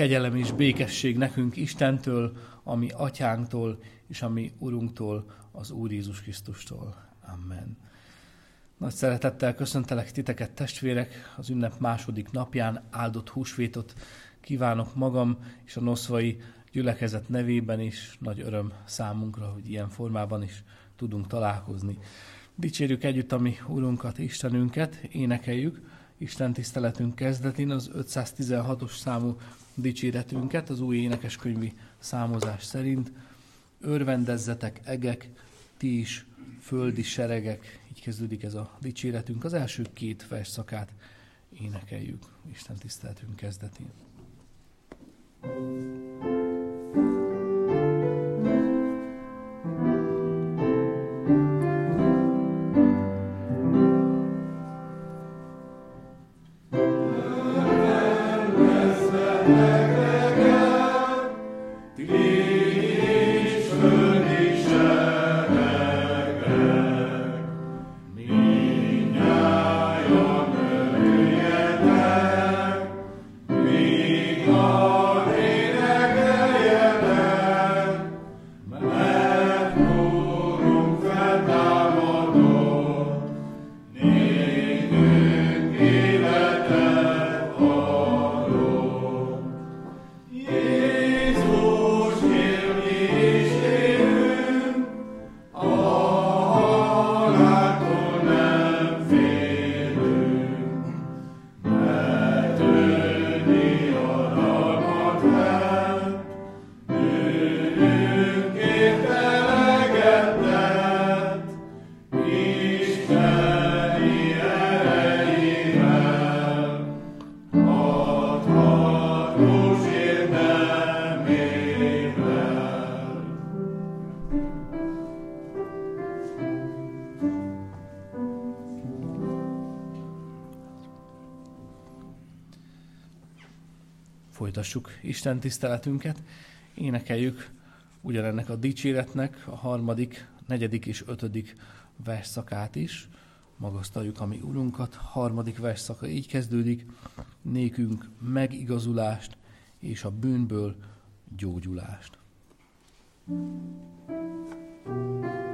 kegyelem és békesség nekünk Istentől, ami atyánktól, és ami Urunktól, az Úr Jézus Krisztustól. Amen. Nagy szeretettel köszöntelek titeket, testvérek, az ünnep második napján áldott húsvétot kívánok magam és a noszvai gyülekezet nevében is. Nagy öröm számunkra, hogy ilyen formában is tudunk találkozni. Dicsérjük együtt a mi Urunkat, Istenünket, énekeljük Isten tiszteletünk kezdetén az 516-os számú dicséretünket az új énekeskönyvi számozás szerint. Örvendezzetek egek, ti is földi seregek, így kezdődik ez a dicséretünk. Az első két versszakát énekeljük Isten tiszteletünk kezdetén. thank you Isten tiszteletünket, énekeljük ugyanennek a dicséretnek a harmadik, negyedik és ötödik versszakát is. Magasztaljuk a mi Urunkat, harmadik versszaka így kezdődik, nékünk megigazulást és a bűnből gyógyulást. thank you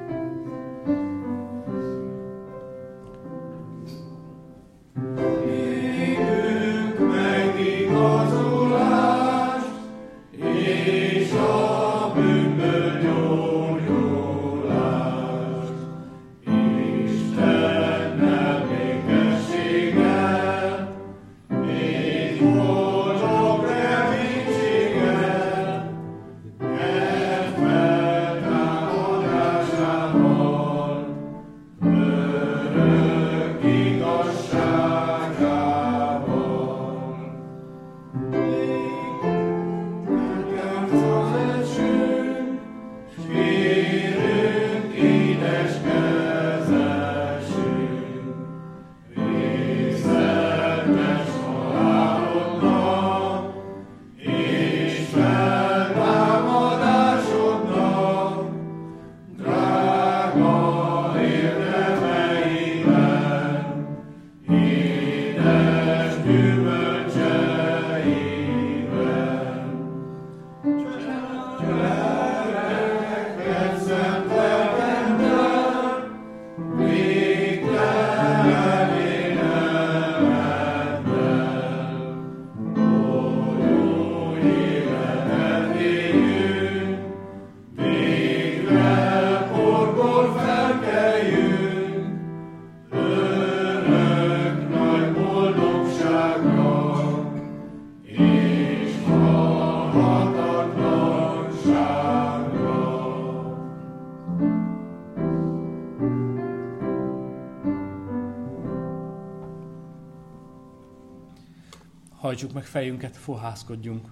hajtsuk meg fejünket, fohászkodjunk.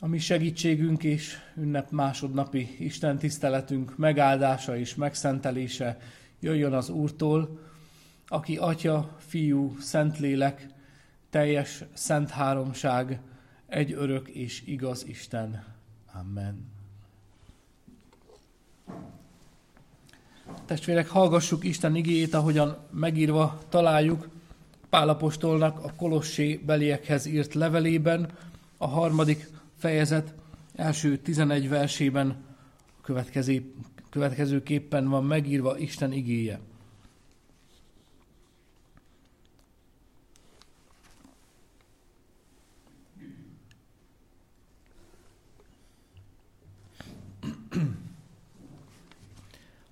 A mi segítségünk és ünnep másodnapi Isten tiszteletünk megáldása és megszentelése jöjjön az Úrtól, aki Atya, Fiú, Szentlélek, teljes szent háromság, egy örök és igaz Isten. Amen. Testvérek, hallgassuk Isten igéjét, ahogyan megírva találjuk Pálapostolnak a Kolossé beliekhez írt levelében, a harmadik fejezet első 11 versében következő, következőképpen van megírva Isten igéje.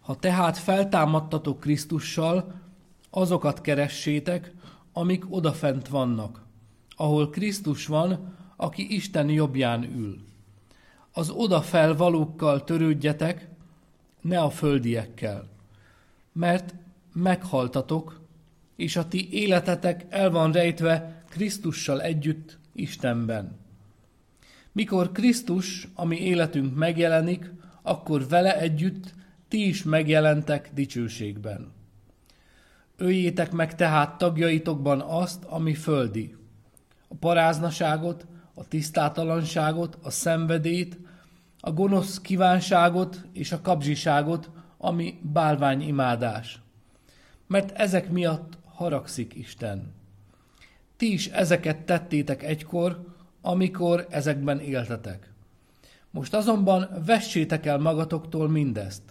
Ha tehát feltámadtatok Krisztussal, azokat keressétek, amik odafent vannak, ahol Krisztus van, aki Isten jobbján ül. Az odafel valókkal törődjetek, ne a földiekkel, mert meghaltatok, és a ti életetek el van rejtve Krisztussal együtt Istenben. Mikor Krisztus, ami életünk megjelenik, akkor vele együtt ti is megjelentek dicsőségben. Öljétek meg tehát tagjaitokban azt, ami földi, a paráznaságot, a tisztátalanságot, a szenvedét, a gonosz kívánságot és a kapzsiságot, ami bálványimádás. Mert ezek miatt haragszik Isten. Ti is ezeket tettétek egykor, amikor ezekben éltetek. Most azonban vessétek el magatoktól mindezt.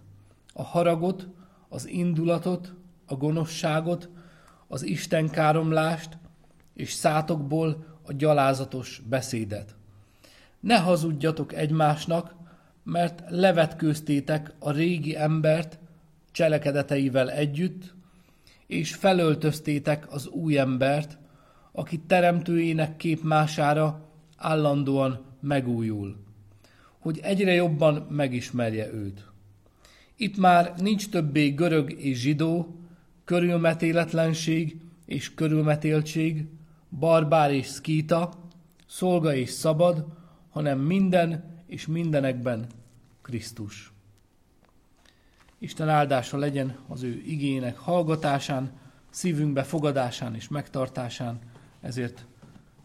A haragot, az indulatot, a gonoszságot, az istenkáromlást, és szátokból a gyalázatos beszédet. Ne hazudjatok egymásnak, mert levetkőztétek a régi embert cselekedeteivel együtt, és felöltöztétek az új embert, aki teremtőjének képmására állandóan megújul, hogy egyre jobban megismerje őt. Itt már nincs többé görög és zsidó, körülmetéletlenség és körülmetéltség, barbár és szkíta, szolga és szabad, hanem minden és mindenekben Krisztus. Isten áldása legyen az ő igének hallgatásán, szívünkbe fogadásán és megtartásán, ezért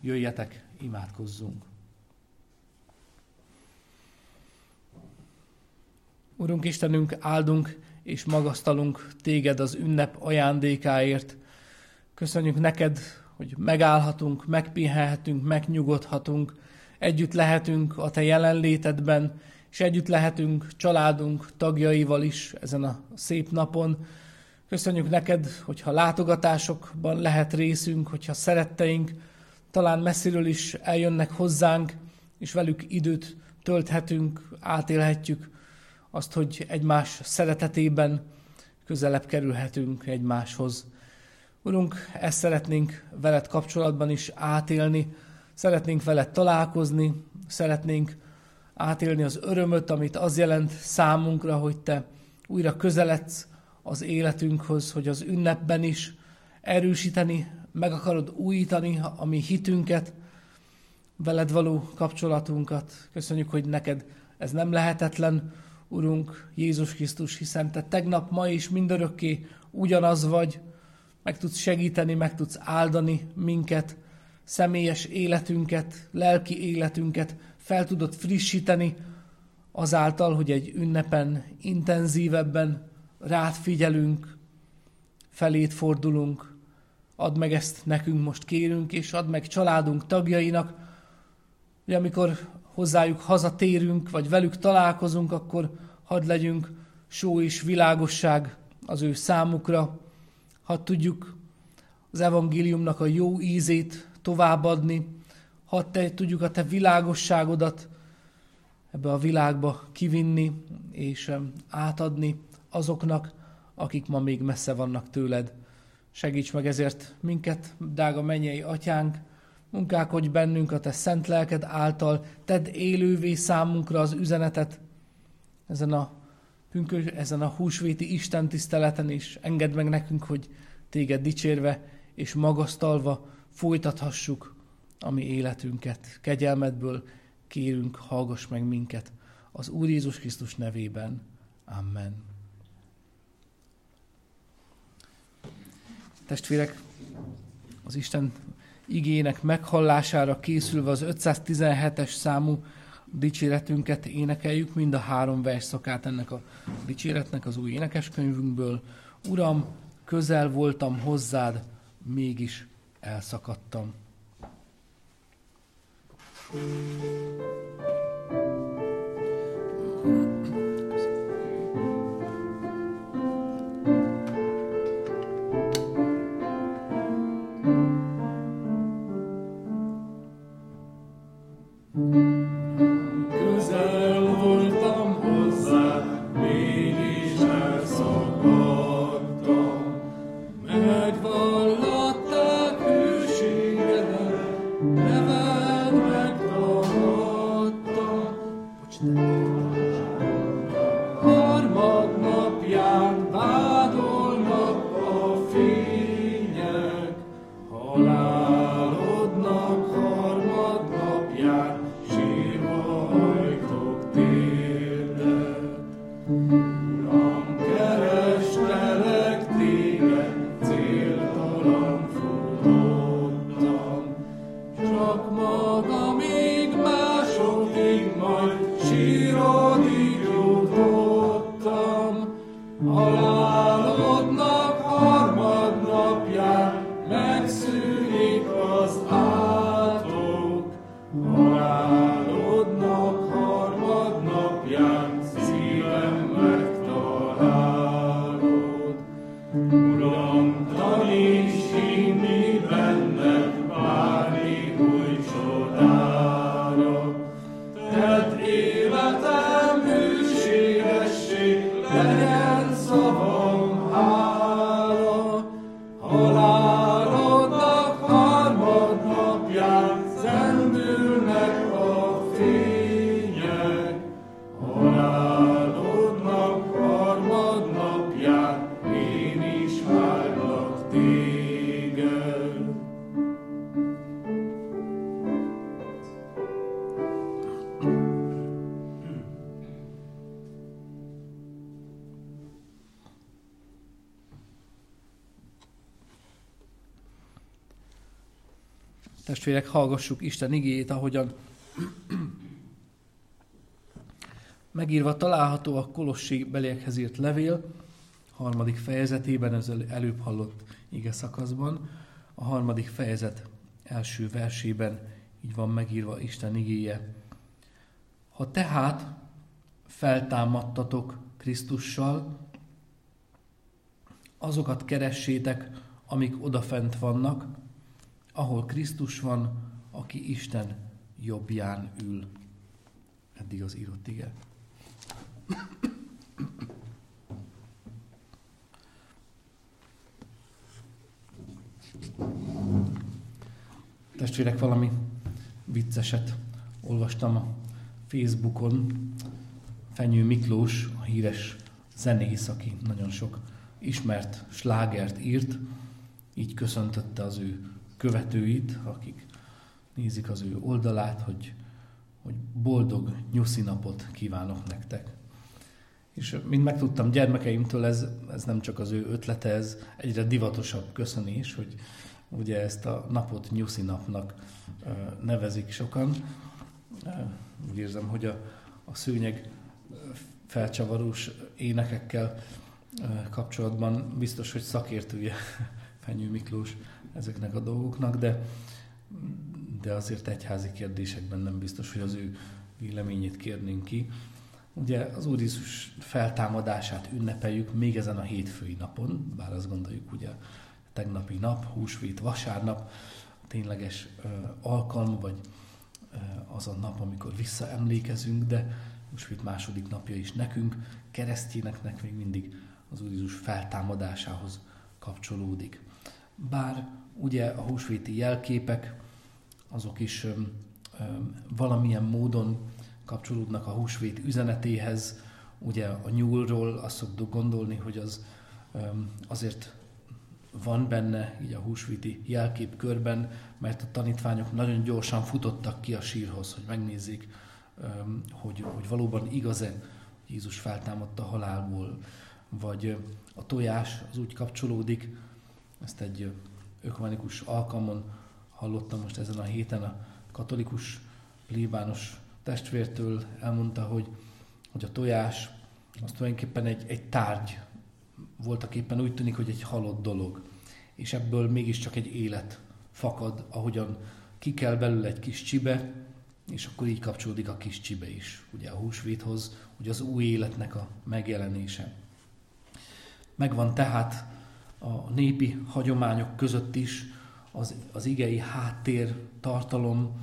jöjjetek, imádkozzunk. Urunk Istenünk, áldunk és magasztalunk téged az ünnep ajándékáért. Köszönjük neked, hogy megállhatunk, megpihenhetünk, megnyugodhatunk, együtt lehetünk a te jelenlétedben, és együtt lehetünk családunk tagjaival is ezen a szép napon. Köszönjük neked, hogyha látogatásokban lehet részünk, hogyha szeretteink talán messziről is eljönnek hozzánk, és velük időt tölthetünk, átélhetjük azt, hogy egymás szeretetében közelebb kerülhetünk egymáshoz. Urunk, ezt szeretnénk veled kapcsolatban is átélni, szeretnénk veled találkozni, szeretnénk átélni az örömöt, amit az jelent számunkra, hogy te újra közeledsz az életünkhöz, hogy az ünnepben is erősíteni, meg akarod újítani a mi hitünket, veled való kapcsolatunkat. Köszönjük, hogy neked ez nem lehetetlen, Urunk Jézus Krisztus, hiszen Te tegnap, ma és mindörökké ugyanaz vagy, meg tudsz segíteni, meg tudsz áldani minket, személyes életünket, lelki életünket. Fel tudod frissíteni azáltal, hogy egy ünnepen intenzívebben rád figyelünk, felét fordulunk, add meg ezt nekünk most kérünk, és add meg családunk tagjainak, hogy amikor hozzájuk hazatérünk, vagy velük találkozunk, akkor hadd legyünk só és világosság az ő számukra, hadd tudjuk az evangéliumnak a jó ízét továbbadni, hadd te, tudjuk a te világosságodat ebbe a világba kivinni és átadni azoknak, akik ma még messze vannak tőled. Segíts meg ezért minket, drága mennyei atyánk, munkálkodj bennünk a te szent lelked által, tedd élővé számunkra az üzenetet ezen a pünkös, ezen a húsvéti Isten tiszteleten is. Engedd meg nekünk, hogy téged dicsérve és magasztalva folytathassuk a mi életünket. Kegyelmedből kérünk, hallgass meg minket. Az Úr Jézus Krisztus nevében. Amen. Testvérek, az Isten igének meghallására készülve az 517-es számú dicséretünket énekeljük, mind a három versszakát ennek a dicséretnek az új énekeskönyvünkből. Uram, közel voltam hozzád, mégis elszakadtam. Testvérek, hallgassuk Isten igéjét, ahogyan megírva található a Kolossi beliekhez írt levél, harmadik fejezetében, ez előbb hallott ige szakaszban, a harmadik fejezet első versében így van megírva Isten igéje. Ha tehát feltámadtatok Krisztussal, azokat keressétek, amik odafent vannak, ahol Krisztus van, aki Isten jobbján ül. Eddig az írott ige. Testvérek, valami vicceset olvastam a Facebookon. Fenyő Miklós, a híres zenész, aki nagyon sok ismert slágert írt, így köszöntötte az ő követőit, akik nézik az ő oldalát, hogy, hogy boldog nyuszi napot kívánok nektek. És mint megtudtam gyermekeimtől, ez, ez nem csak az ő ötlete, ez egyre divatosabb köszönés, hogy ugye ezt a napot nyuszi napnak nevezik sokan. Úgy érzem, hogy a, a szőnyeg felcsavarós énekekkel kapcsolatban biztos, hogy szakértője Fenyő Miklós ezeknek a dolgoknak, de, de azért egyházi kérdésekben nem biztos, hogy az ő véleményét kérnénk ki. Ugye az Úr Jézus feltámadását ünnepeljük még ezen a hétfői napon, bár azt gondoljuk, ugye tegnapi nap, húsvét, vasárnap, a tényleges ö, alkalma, vagy ö, az a nap, amikor visszaemlékezünk, de húsvét második napja is nekünk, keresztényeknek még mindig az Úr Jézus feltámadásához kapcsolódik. Bár ugye a húsvéti jelképek, azok is valamilyen módon kapcsolódnak a húsvét üzenetéhez. Ugye a nyúlról azt szoktuk gondolni, hogy az azért van benne így a húsvéti jelkép körben, mert a tanítványok nagyon gyorsan futottak ki a sírhoz, hogy megnézzék, hogy, hogy valóban igaz-e Jézus feltámadta a halálból, vagy a tojás az úgy kapcsolódik, ezt egy ökumenikus alkalmon hallottam most ezen a héten a katolikus plébános testvértől. Elmondta, hogy, hogy a tojás az tulajdonképpen egy, egy tárgy, voltak éppen úgy tűnik, hogy egy halott dolog, és ebből mégiscsak egy élet fakad, ahogyan ki kell belőle egy kis csibe, és akkor így kapcsolódik a kis csibe is, ugye a húsvéthoz, ugye az új életnek a megjelenése. Megvan tehát a népi hagyományok között is az, az igei háttér, tartalom,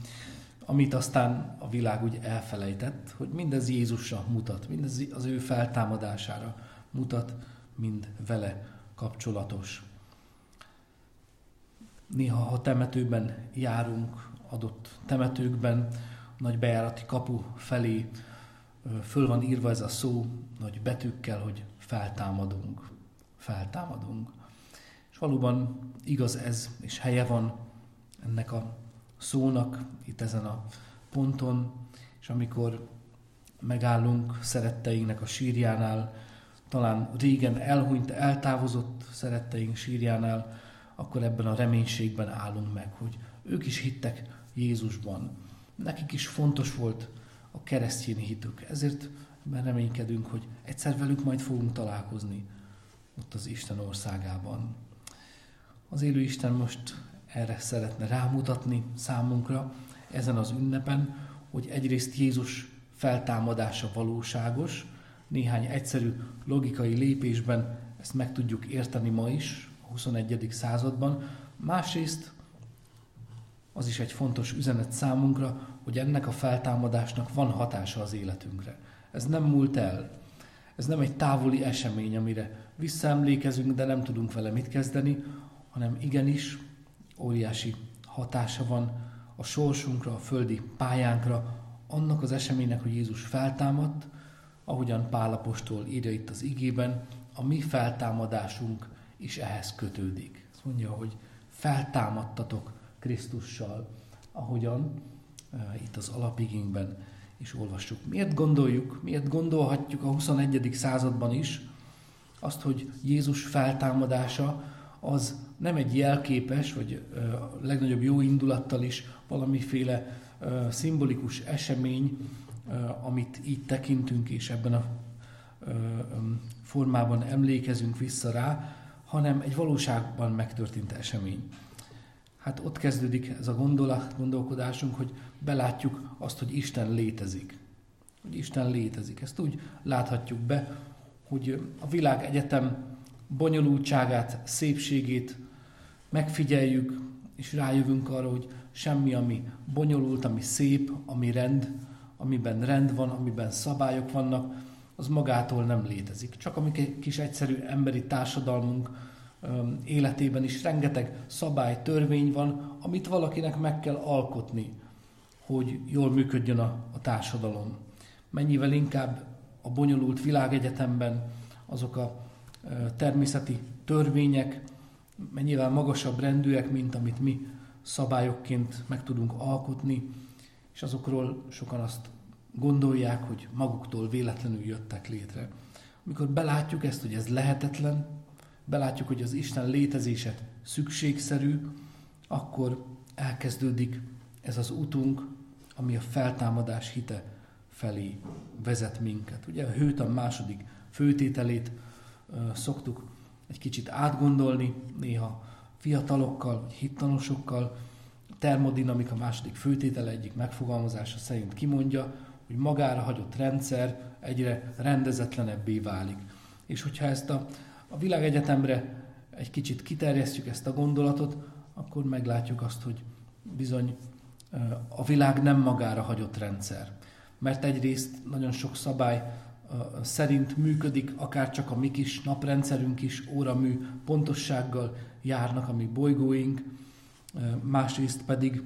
amit aztán a világ úgy elfelejtett, hogy mindez Jézusra mutat, mindez az ő feltámadására mutat, mind vele kapcsolatos. Néha, ha temetőben járunk, adott temetőkben, nagy bejárati kapu felé föl van írva ez a szó nagy betűkkel, hogy feltámadunk, feltámadunk. És valóban igaz ez, és helye van ennek a szónak itt ezen a ponton, és amikor megállunk szeretteinknek a sírjánál, talán régen elhunyt, eltávozott szeretteink sírjánál, akkor ebben a reménységben állunk meg, hogy ők is hittek Jézusban. Nekik is fontos volt a keresztény hitük. Ezért reménykedünk, hogy egyszer velük majd fogunk találkozni ott az Isten országában. Az élő Isten most erre szeretne rámutatni számunkra ezen az ünnepen, hogy egyrészt Jézus feltámadása valóságos, néhány egyszerű logikai lépésben ezt meg tudjuk érteni ma is, a 21. században, másrészt az is egy fontos üzenet számunkra, hogy ennek a feltámadásnak van hatása az életünkre. Ez nem múlt el. Ez nem egy távoli esemény, amire visszaemlékezünk, de nem tudunk vele mit kezdeni, hanem igenis óriási hatása van a sorsunkra, a földi pályánkra, annak az eseménynek, hogy Jézus feltámadt, ahogyan Pálapostól írja itt az igében, a mi feltámadásunk is ehhez kötődik. Azt mondja, hogy feltámadtatok Krisztussal, ahogyan uh, itt az alapigényben is olvassuk. Miért gondoljuk, miért gondolhatjuk a 21. században is azt, hogy Jézus feltámadása az nem egy jelképes, vagy legnagyobb jó indulattal is valamiféle szimbolikus esemény, amit így tekintünk, és ebben a formában emlékezünk vissza rá, hanem egy valóságban megtörtént esemény. Hát ott kezdődik ez a gondolat, gondolkodásunk, hogy belátjuk azt, hogy Isten létezik. Hogy Isten létezik. Ezt úgy láthatjuk be, hogy a világ egyetem bonyolultságát, szépségét megfigyeljük, és rájövünk arra, hogy semmi, ami bonyolult, ami szép, ami rend, amiben rend van, amiben szabályok vannak, az magától nem létezik. Csak amik kis egyszerű emberi társadalmunk életében is rengeteg szabály, törvény van, amit valakinek meg kell alkotni, hogy jól működjön a, a társadalom. Mennyivel inkább a bonyolult világegyetemben azok a természeti törvények mennyivel magasabb rendűek, mint amit mi szabályokként meg tudunk alkotni, és azokról sokan azt gondolják, hogy maguktól véletlenül jöttek létre. Amikor belátjuk ezt, hogy ez lehetetlen, belátjuk, hogy az Isten létezése szükségszerű, akkor elkezdődik ez az utunk, ami a feltámadás hite felé vezet minket. Ugye a hőtan második főtételét szoktuk egy kicsit átgondolni, néha fiatalokkal, vagy hittanosokkal. A termodinamika második főtétele egyik megfogalmazása szerint kimondja, hogy magára hagyott rendszer egyre rendezetlenebbé válik. És hogyha ezt a, a világegyetemre egy kicsit kiterjesztjük ezt a gondolatot, akkor meglátjuk azt, hogy bizony a világ nem magára hagyott rendszer. Mert egyrészt nagyon sok szabály szerint működik, akár csak a mi kis naprendszerünk is óramű pontossággal járnak a mi bolygóink, másrészt pedig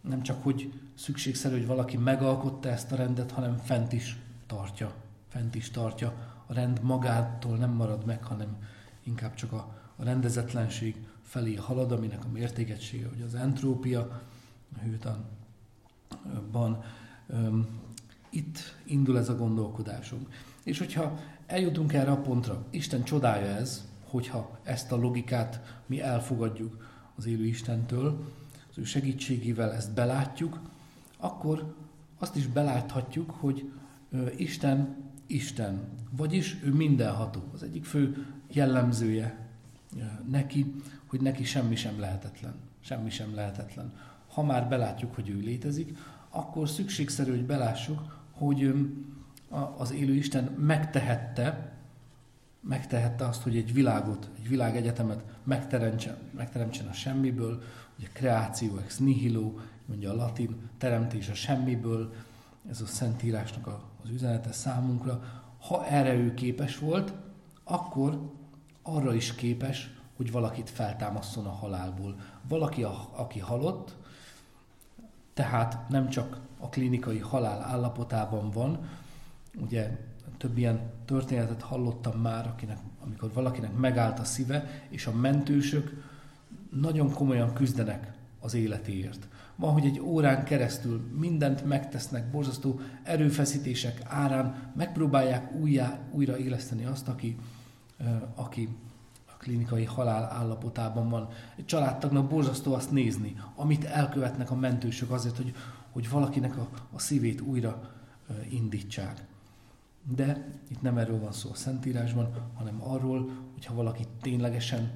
nem csak, hogy szükségszerű, hogy valaki megalkotta ezt a rendet, hanem fent is tartja, fent is tartja. A rend magától nem marad meg, hanem inkább csak a, rendezetlenség felé halad, aminek a mértékegysége, hogy az entrópia, hőtanban. Itt indul ez a gondolkodásunk. És hogyha eljutunk erre a pontra, Isten csodája ez, hogyha ezt a logikát mi elfogadjuk az élő Istentől, az ő segítségével ezt belátjuk, akkor azt is beláthatjuk, hogy Isten Isten, vagyis ő mindenható. Az egyik fő jellemzője neki, hogy neki semmi sem lehetetlen. semmi sem lehetetlen. Ha már belátjuk, hogy ő létezik, akkor szükségszerű, hogy belássuk, hogy az élő Isten megtehette, megtehette azt, hogy egy világot, egy világegyetemet megteremtsen, megteremtsen a semmiből, ugye kreáció ex nihilo, mondja a latin, teremtés a semmiből, ez a Szentírásnak az üzenete számunkra. Ha erre ő képes volt, akkor arra is képes, hogy valakit feltámaszson a halálból. Valaki, aki halott, tehát nem csak a klinikai halál állapotában van, ugye több ilyen történetet hallottam már, akinek, amikor valakinek megállt a szíve, és a mentősök nagyon komolyan küzdenek az életéért. Van, hogy egy órán keresztül mindent megtesznek, borzasztó erőfeszítések árán, megpróbálják újjá, újra éleszteni azt, aki, aki klinikai halál állapotában van. Egy családtagnak borzasztó azt nézni, amit elkövetnek a mentősök azért, hogy, hogy valakinek a, a szívét újra indítsák. De itt nem erről van szó a Szentírásban, hanem arról, hogyha valaki ténylegesen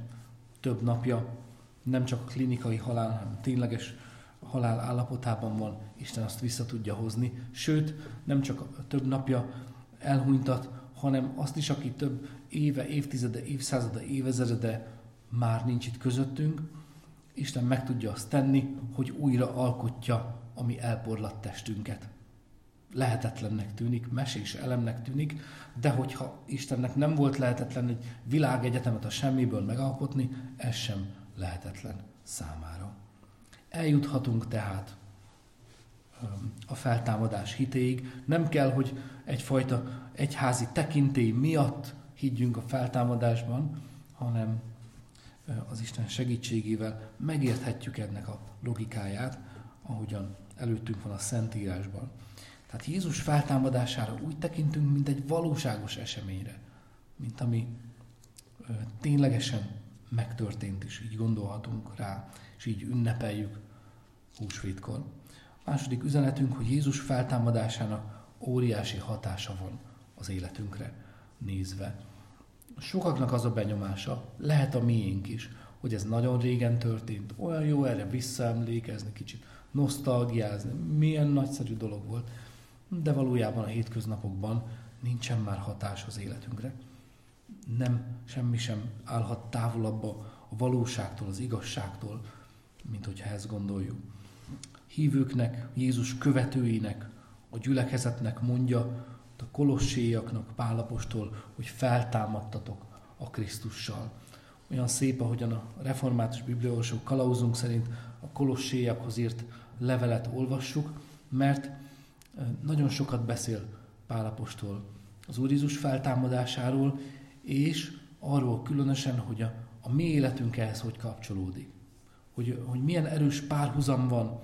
több napja nem csak a klinikai halál, hanem tényleges halál állapotában van, Isten azt vissza tudja hozni. Sőt, nem csak több napja elhunytat, hanem azt is, aki több éve, évtizede, évszázada, évezrede már nincs itt közöttünk, Isten meg tudja azt tenni, hogy újra alkotja a mi elporlatt testünket. Lehetetlennek tűnik, mesés elemnek tűnik, de hogyha Istennek nem volt lehetetlen egy világegyetemet a semmiből megalkotni, ez sem lehetetlen számára. Eljuthatunk tehát a feltámadás hitéig. Nem kell, hogy egyfajta egyházi tekintély miatt higgyünk a feltámadásban, hanem az Isten segítségével megérthetjük ennek a logikáját, ahogyan előttünk van a Szentírásban. Tehát Jézus feltámadására úgy tekintünk, mint egy valóságos eseményre, mint ami ténylegesen megtörtént, és így gondolhatunk rá, és így ünnepeljük húsvétkor. A második üzenetünk, hogy Jézus feltámadásának óriási hatása van az életünkre nézve. Sokaknak az a benyomása, lehet a miénk is, hogy ez nagyon régen történt, olyan jó erre visszaemlékezni, kicsit nosztalgiázni, milyen nagyszerű dolog volt, de valójában a hétköznapokban nincsen már hatás az életünkre. Nem, semmi sem állhat távolabb a valóságtól, az igazságtól, mint hogyha ezt gondoljuk. Hívőknek, Jézus követőinek, a gyülekezetnek mondja, a kolosséjaknak, Pálapostól, hogy feltámadtatok a Krisztussal. Olyan szép, ahogyan a református bibliolvasó kalauzunk szerint a kolosséjakhoz írt levelet olvassuk, mert nagyon sokat beszél Pálapostól az Úr Jézus feltámadásáról, és arról különösen, hogy a, a mi életünk ehhez hogy kapcsolódik hogy, hogy milyen erős párhuzam van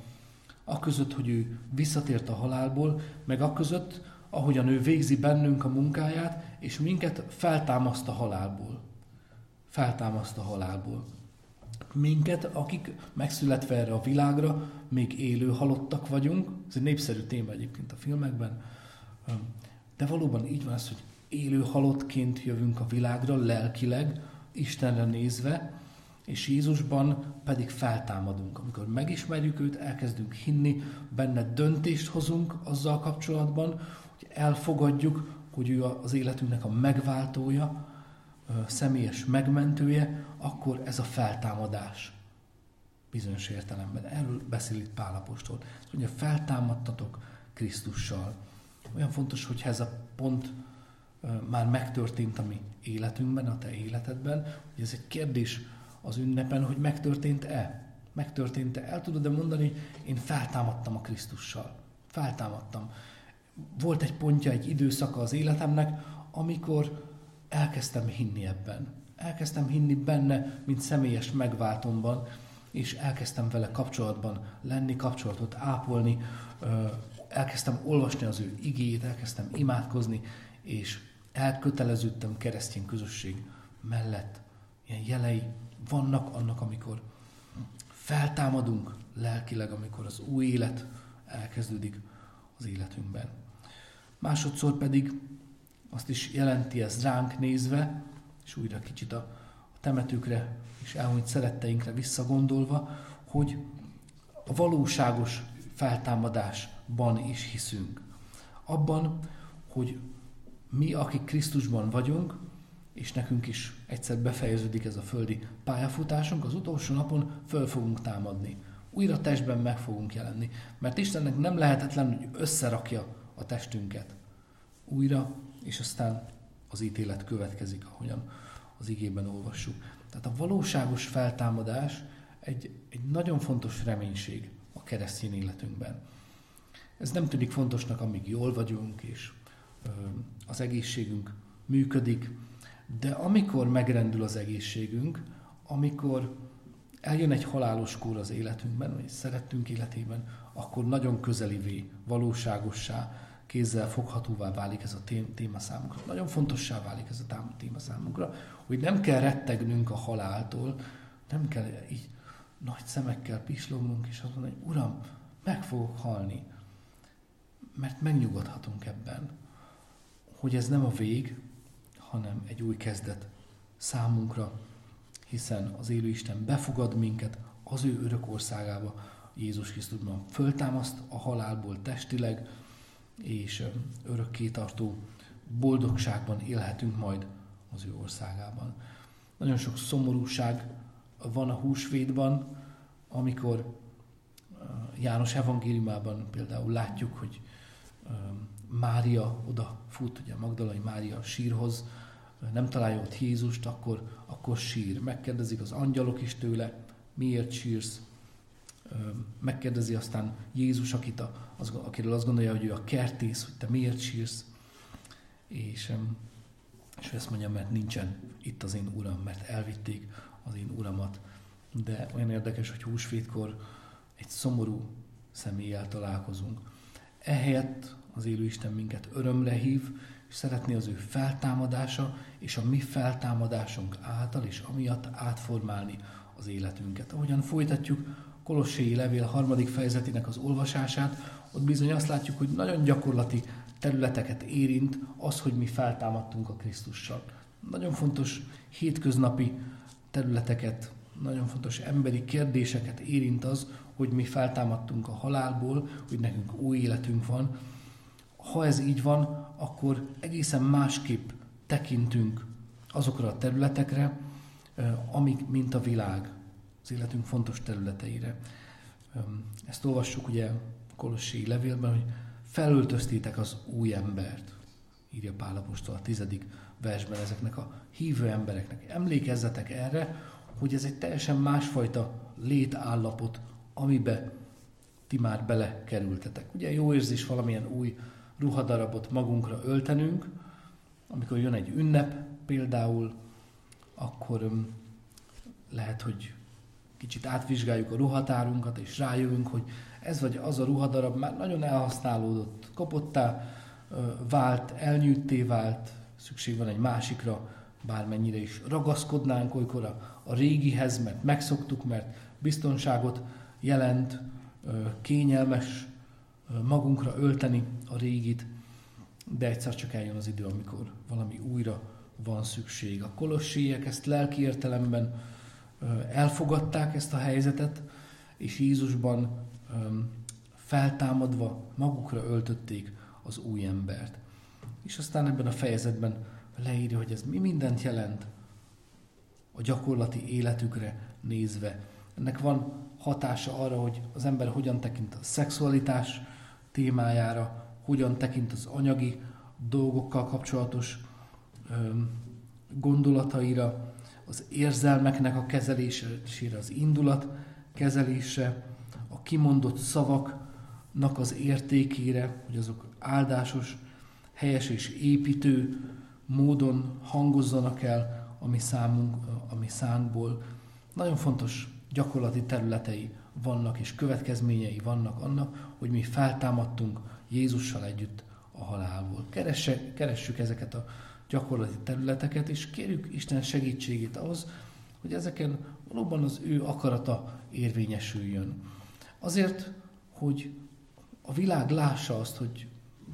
a között, hogy ő visszatért a halálból, meg a között, ahogyan ő végzi bennünk a munkáját, és minket feltámaszt a halálból. Feltámaszt a halálból. Minket, akik megszületve erre a világra, még élő halottak vagyunk, ez egy népszerű téma egyébként a filmekben, de valóban így van ez, hogy élő halottként jövünk a világra, lelkileg, Istenre nézve, és Jézusban pedig feltámadunk. Amikor megismerjük őt, elkezdünk hinni, benne döntést hozunk azzal kapcsolatban, elfogadjuk, hogy ő az életünknek a megváltója, személyes megmentője, akkor ez a feltámadás bizonyos értelemben. Erről beszél itt Pálapostól. Mondja, feltámadtatok Krisztussal. Olyan fontos, hogy ez a pont már megtörtént a mi életünkben, a te életedben, hogy ez egy kérdés az ünnepen, hogy megtörtént-e. Megtörtént-e? El tudod-e mondani, én feltámadtam a Krisztussal. Feltámadtam. Volt egy pontja, egy időszaka az életemnek, amikor elkezdtem hinni ebben. Elkezdtem hinni benne, mint személyes megváltomban, és elkezdtem vele kapcsolatban lenni, kapcsolatot ápolni, elkezdtem olvasni az ő igét, elkezdtem imádkozni, és elköteleződtem keresztény közösség mellett. Ilyen jelei vannak annak, amikor feltámadunk lelkileg, amikor az új élet elkezdődik az életünkben. Másodszor pedig azt is jelenti ez ránk nézve, és újra kicsit a, a temetőkre és elhunyt szeretteinkre visszagondolva, hogy a valóságos feltámadásban is hiszünk. Abban, hogy mi, akik Krisztusban vagyunk, és nekünk is egyszer befejeződik ez a földi pályafutásunk, az utolsó napon föl fogunk támadni. Újra testben meg fogunk jelenni, mert Istennek nem lehetetlen, hogy összerakja a testünket újra, és aztán az ítélet következik, ahogyan az igében olvassuk. Tehát a valóságos feltámadás egy, egy nagyon fontos reménység a keresztény életünkben. Ez nem tűnik fontosnak, amíg jól vagyunk, és ö, az egészségünk működik, de amikor megrendül az egészségünk, amikor eljön egy halálos kór az életünkben, vagy szerettünk életében, akkor nagyon közelivé, valóságossá, kézzel foghatóvá válik ez a téma számunkra. Nagyon fontossá válik ez a téma számunkra, hogy nem kell rettegnünk a haláltól, nem kell így nagy szemekkel pislognunk, és azt mondani, hogy Uram, meg fogok halni. Mert megnyugodhatunk ebben, hogy ez nem a vég, hanem egy új kezdet számunkra, hiszen az élő Isten befogad minket az ő örök országába, Jézus Krisztusban föltámaszt a halálból testileg, és örökké tartó boldogságban élhetünk majd az ő országában. Nagyon sok szomorúság van a húsvétban, amikor János evangéliumában például látjuk, hogy Mária oda fut, ugye Magdalai Mária sírhoz, nem találja ott Jézust, akkor, akkor sír. Megkérdezik az angyalok is tőle, miért sírsz? Megkérdezi aztán Jézus, akit a, az, akiről azt gondolja, hogy ő a kertész, hogy te miért sírsz? És, és ezt mondja, mert nincsen itt az én uram, mert elvitték az én uramat. De olyan érdekes, hogy húsvétkor egy szomorú személlyel találkozunk. Ehelyett az élő Isten minket örömre hív, és szeretné az ő feltámadása és a mi feltámadásunk által és amiatt átformálni az életünket. Ahogyan folytatjuk Kolosséi levél harmadik fejezetének az olvasását, ott bizony azt látjuk, hogy nagyon gyakorlati területeket érint az, hogy mi feltámadtunk a Krisztussal. Nagyon fontos hétköznapi területeket, nagyon fontos emberi kérdéseket érint az, hogy mi feltámadtunk a halálból, hogy nekünk új életünk van. Ha ez így van, akkor egészen másképp tekintünk azokra a területekre, amik, mint a világ, az életünk fontos területeire. Ezt olvassuk ugye a Kolossi levélben, hogy felöltöztétek az új embert, írja Pál Apostol a tizedik versben ezeknek a hívő embereknek. Emlékezzetek erre, hogy ez egy teljesen másfajta létállapot, amibe ti már belekerültetek. Ugye jó érzés valamilyen új ruhadarabot magunkra öltenünk, amikor jön egy ünnep például, akkor lehet, hogy kicsit átvizsgáljuk a ruhatárunkat, és rájövünk, hogy ez vagy az a ruhadarab már nagyon elhasználódott, kopottá vált, elnyűtté vált, szükség van egy másikra, bármennyire is ragaszkodnánk olykor a, a régihez, mert megszoktuk, mert biztonságot jelent, kényelmes magunkra ölteni a régit, de egyszer csak eljön az idő, amikor valami újra van szükség. A kolossiek ezt lelki értelemben elfogadták ezt a helyzetet, és Jézusban feltámadva magukra öltötték az új embert. És aztán ebben a fejezetben leírja, hogy ez mi mindent jelent a gyakorlati életükre nézve. Ennek van hatása arra, hogy az ember hogyan tekint a szexualitás témájára, hogyan tekint az anyagi dolgokkal kapcsolatos gondolataira, az érzelmeknek a kezelésére, az indulat kezelése, a kimondott szavaknak az értékére, hogy azok áldásos, helyes és építő módon hangozzanak el a mi, számunk, a mi szánkból. Nagyon fontos gyakorlati területei vannak és következményei vannak annak, hogy mi feltámadtunk Jézussal együtt a halálból. Keresse, keressük ezeket a gyakorlati területeket, és kérjük Isten segítségét ahhoz, hogy ezeken valóban az ő akarata érvényesüljön. Azért, hogy a világ lássa azt, hogy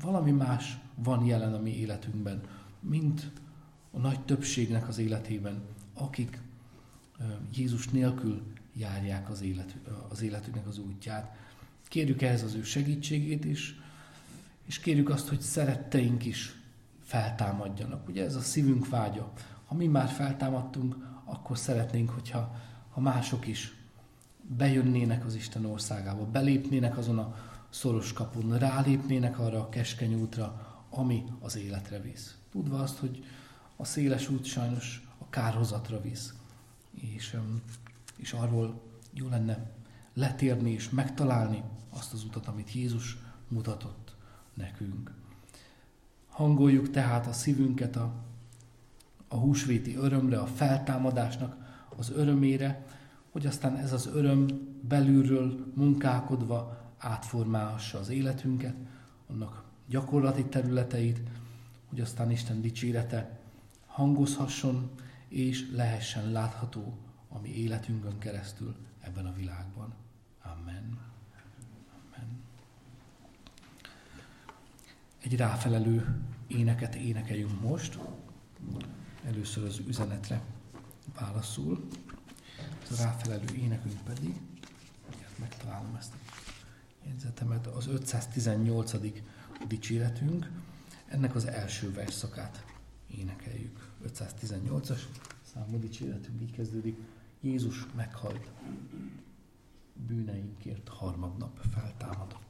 valami más van jelen a mi életünkben, mint a nagy többségnek az életében, akik Jézus nélkül járják az, élet, az életüknek az útját. Kérjük ehhez az ő segítségét is, és kérjük azt, hogy szeretteink is feltámadjanak. Ugye ez a szívünk vágya. Ha mi már feltámadtunk, akkor szeretnénk, hogyha ha mások is bejönnének az Isten országába, belépnének azon a szoros kapun, rálépnének arra a keskeny útra, ami az életre visz. Tudva azt, hogy a széles út sajnos a kárhozatra visz. És, és arról jó lenne letérni és megtalálni azt az utat, amit Jézus mutatott nekünk. Hangoljuk tehát a szívünket a, a húsvéti örömre, a feltámadásnak az örömére, hogy aztán ez az öröm belülről munkálkodva átformálhassa az életünket, annak gyakorlati területeit, hogy aztán Isten dicsérete hangozhasson, és lehessen látható a mi életünkön keresztül ebben a világban. Amen. Egy ráfelelő éneket énekeljünk most. Először az üzenetre válaszul. Ez a ráfelelő énekünk pedig, megtalálom ezt a jegyzetemet, az 518. dicséretünk, ennek az első verszakát énekeljük. 518-as számú dicséretünk így kezdődik. Jézus meghalt, bűneinkért harmadnap feltámadott.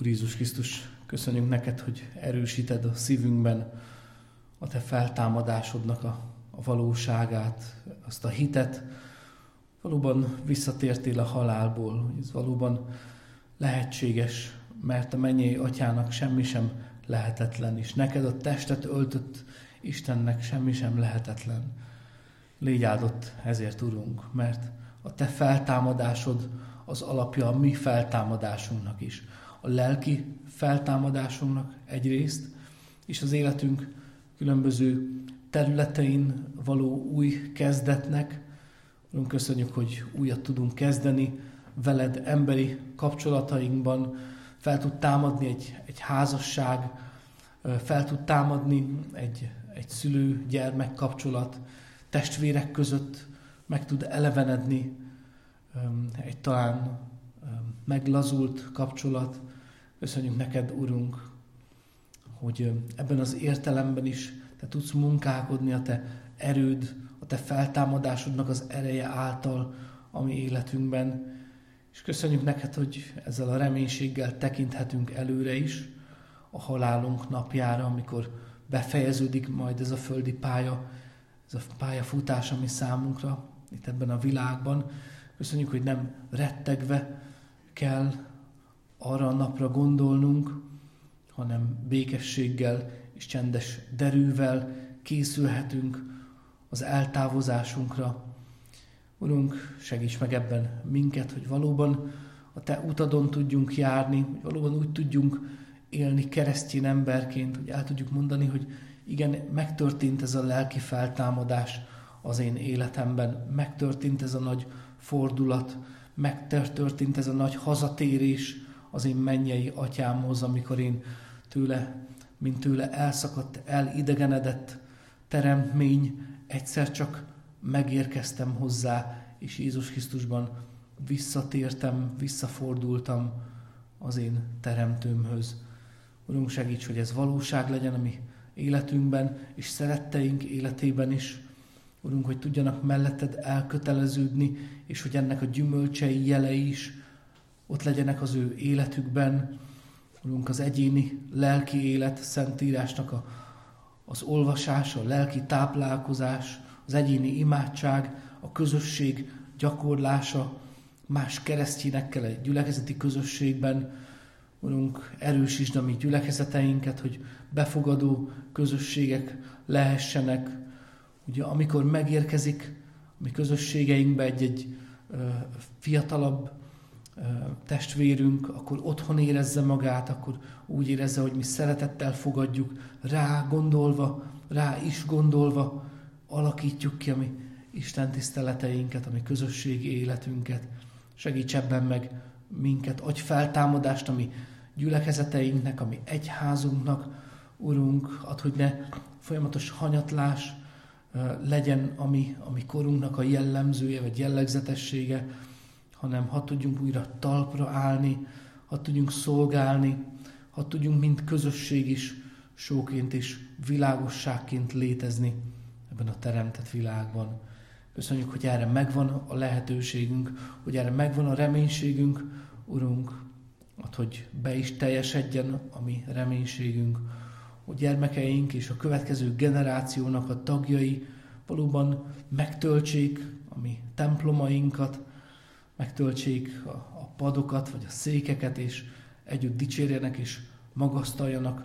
Jézus Krisztus, köszönjük neked, hogy erősíted a szívünkben a te feltámadásodnak a, a valóságát, azt a hitet. Valóban visszatértél a halálból, hogy ez valóban lehetséges, mert a mennyei atyának semmi sem lehetetlen, és neked a testet öltött Istennek semmi sem lehetetlen. Légy áldott ezért, Urunk, mert a te feltámadásod az alapja a mi feltámadásunknak is a lelki feltámadásunknak egyrészt, és az életünk különböző területein való új kezdetnek. Úrunk, köszönjük, hogy újat tudunk kezdeni veled emberi kapcsolatainkban, fel tud támadni egy, egy házasság, fel tud támadni egy, egy szülő-gyermek kapcsolat, testvérek között meg tud elevenedni egy talán meglazult kapcsolat, Köszönjük neked, Urunk, hogy ebben az értelemben is te tudsz munkálkodni a te erőd, a te feltámadásodnak az ereje által a mi életünkben. És köszönjük neked, hogy ezzel a reménységgel tekinthetünk előre is a halálunk napjára, amikor befejeződik majd ez a földi pálya, ez a pályafutás, ami számunkra itt ebben a világban. Köszönjük, hogy nem rettegve kell arra a napra gondolnunk, hanem békességgel és csendes derűvel készülhetünk az eltávozásunkra. Urunk, segíts meg ebben minket, hogy valóban a Te utadon tudjunk járni, hogy valóban úgy tudjunk élni keresztény emberként, hogy el tudjuk mondani, hogy igen, megtörtént ez a lelki feltámadás az én életemben, megtörtént ez a nagy fordulat, megtörtént ez a nagy hazatérés, az én mennyei atyámhoz, amikor én tőle mint tőle elszakadt, elidegenedett teremtmény, egyszer csak megérkeztem hozzá, és Jézus Krisztusban visszatértem, visszafordultam az én teremtőmhöz. Urunk, segíts, hogy ez valóság legyen a mi életünkben, és szeretteink életében is. Urunk, hogy tudjanak melletted elköteleződni, és hogy ennek a gyümölcsei jelei is ott legyenek az ő életükben. Urunk, az egyéni lelki élet, szentírásnak a, az olvasás, a lelki táplálkozás, az egyéni imádság, a közösség gyakorlása, más keresztényekkel egy gyülekezeti közösségben. Urunk, erősítsd a mi gyülekezeteinket, hogy befogadó közösségek lehessenek. Ugye amikor megérkezik a mi közösségeinkbe egy-egy fiatalabb testvérünk, akkor otthon érezze magát, akkor úgy érezze, hogy mi szeretettel fogadjuk, rá gondolva, rá is gondolva alakítjuk ki a mi Isten tiszteleteinket, a mi közösségi életünket. Segíts ebben meg minket, adj feltámadást a mi gyülekezeteinknek, a mi egyházunknak, Urunk, ad, hogy ne folyamatos hanyatlás legyen a mi, a mi korunknak a jellemzője, vagy jellegzetessége, hanem ha tudjunk újra talpra állni, ha tudjunk szolgálni, ha tudjunk mind közösség is, sóként is, világosságként létezni ebben a teremtett világban. Köszönjük, hogy erre megvan a lehetőségünk, hogy erre megvan a reménységünk, Urunk, ad, hogy be is teljesedjen a mi reménységünk, hogy gyermekeink és a következő generációnak a tagjai valóban megtöltsék a mi templomainkat, megtöltsék a, a padokat vagy a székeket, és együtt dicsérjenek és magasztaljanak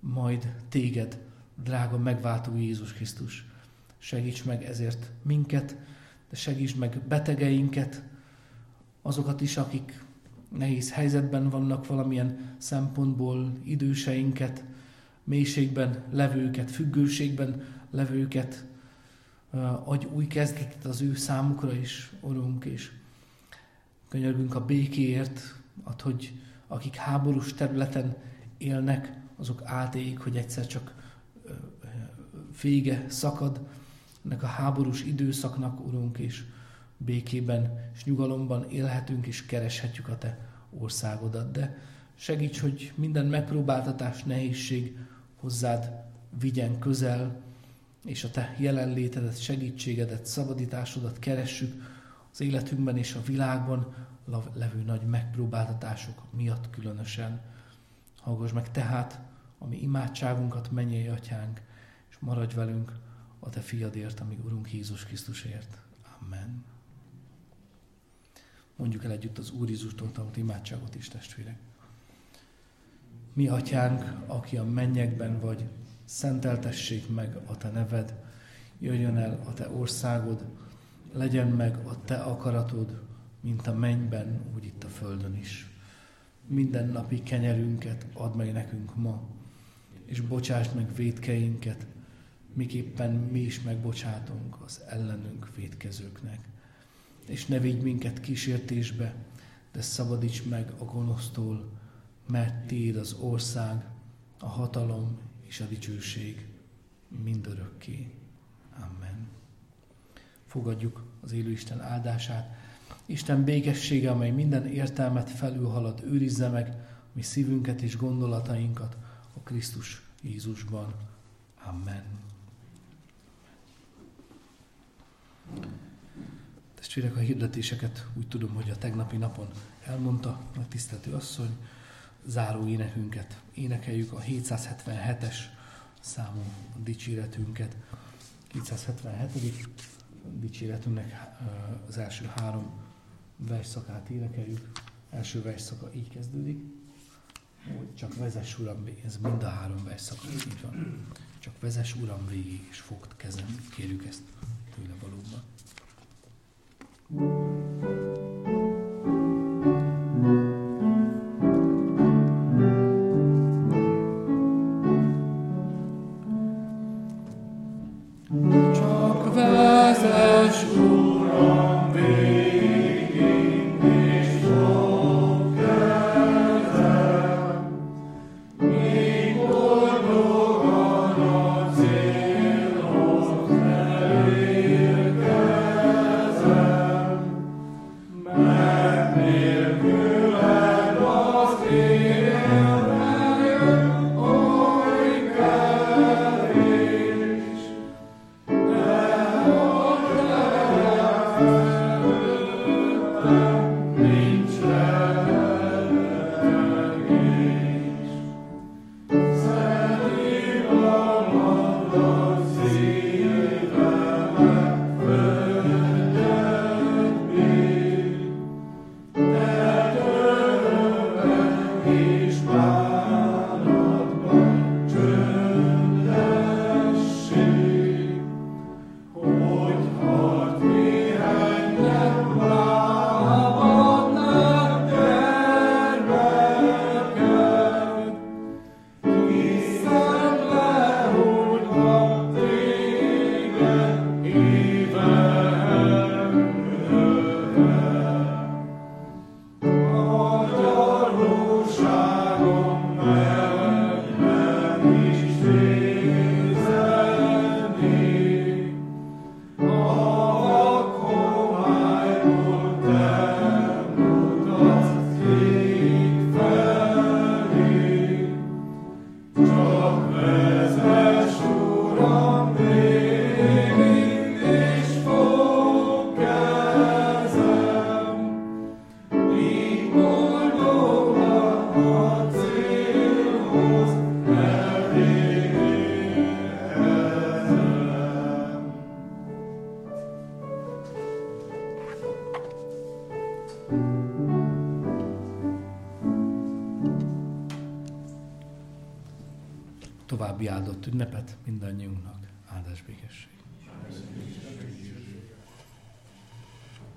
majd téged, drága megváltó Jézus Krisztus. Segíts meg ezért minket, de segíts meg betegeinket, azokat is, akik nehéz helyzetben vannak valamilyen szempontból, időseinket, mélységben levőket, függőségben levőket, adj új kezdetet az ő számukra is, Urunk, és könyörgünk a békéért, ad, hogy akik háborús területen élnek, azok átéljék, hogy egyszer csak vége szakad ennek a háborús időszaknak, Urunk, és békében és nyugalomban élhetünk és kereshetjük a Te országodat. De segíts, hogy minden megpróbáltatás, nehézség hozzád vigyen közel, és a Te jelenlétedet, segítségedet, szabadításodat keressük az életünkben és a világban levő nagy megpróbáltatások miatt különösen. Hallgass meg tehát a mi imádságunkat, mennyei atyánk, és maradj velünk a Te fiadért, ami Urunk Jézus Krisztusért. Amen. Mondjuk el együtt az Úr Jézustól tanult imádságot is, testvérek. Mi atyánk, aki a mennyekben vagy, szenteltessék meg a te neved, jöjjön el a te országod, legyen meg a te akaratod, mint a mennyben, úgy itt a földön is. Minden napi kenyerünket add meg nekünk ma, és bocsásd meg védkeinket, miképpen mi is megbocsátunk az ellenünk védkezőknek. És ne vigy minket kísértésbe, de szabadíts meg a gonosztól, mert Tiéd az ország, a hatalom és a dicsőség mindörökké. Amen. Fogadjuk az élő Isten áldását. Isten békessége, amely minden értelmet felülhalad, őrizze meg mi szívünket és gondolatainkat a Krisztus Jézusban. Amen. Testvérek, a hirdetéseket úgy tudom, hogy a tegnapi napon elmondta a tiszteltő asszony záró énekünket. Énekeljük a 777-es számú dicséretünket. 777. dicséretünknek az első három versszakát énekeljük. Első versszaka így kezdődik, hogy csak vezess Uram, ez mind a három versszaka, így van. Csak vezess Uram végig, és fogd kezem, kérjük ezt tőle valóban. thank